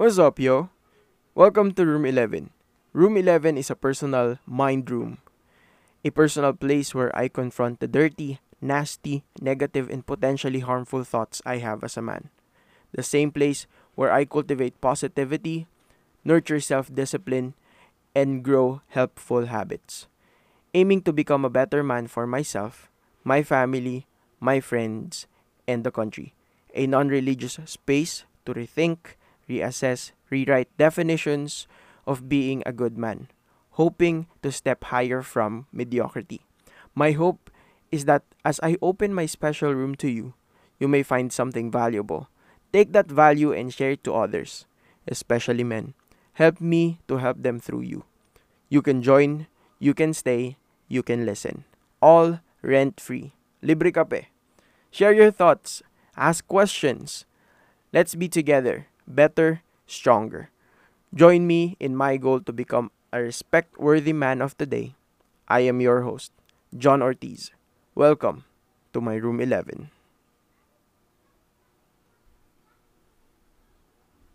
What's up, yo? Welcome to Room 11. Room 11 is a personal mind room, a personal place where I confront the dirty, nasty, negative, and potentially harmful thoughts I have as a man. The same place where I cultivate positivity, nurture self discipline, and grow helpful habits, aiming to become a better man for myself, my family, my friends, and the country. A non religious space to rethink, reassess, rewrite definitions of being a good man, hoping to step higher from mediocrity. My hope is that as I open my special room to you, you may find something valuable. Take that value and share it to others, especially men. Help me to help them through you. You can join, you can stay, you can listen. All rent free. Libre kape. Share your thoughts, ask questions. Let's be together, better, stronger. Join me in my goal to become a respect worthy man of the day. I am your host, John Ortiz. Welcome to my room 11.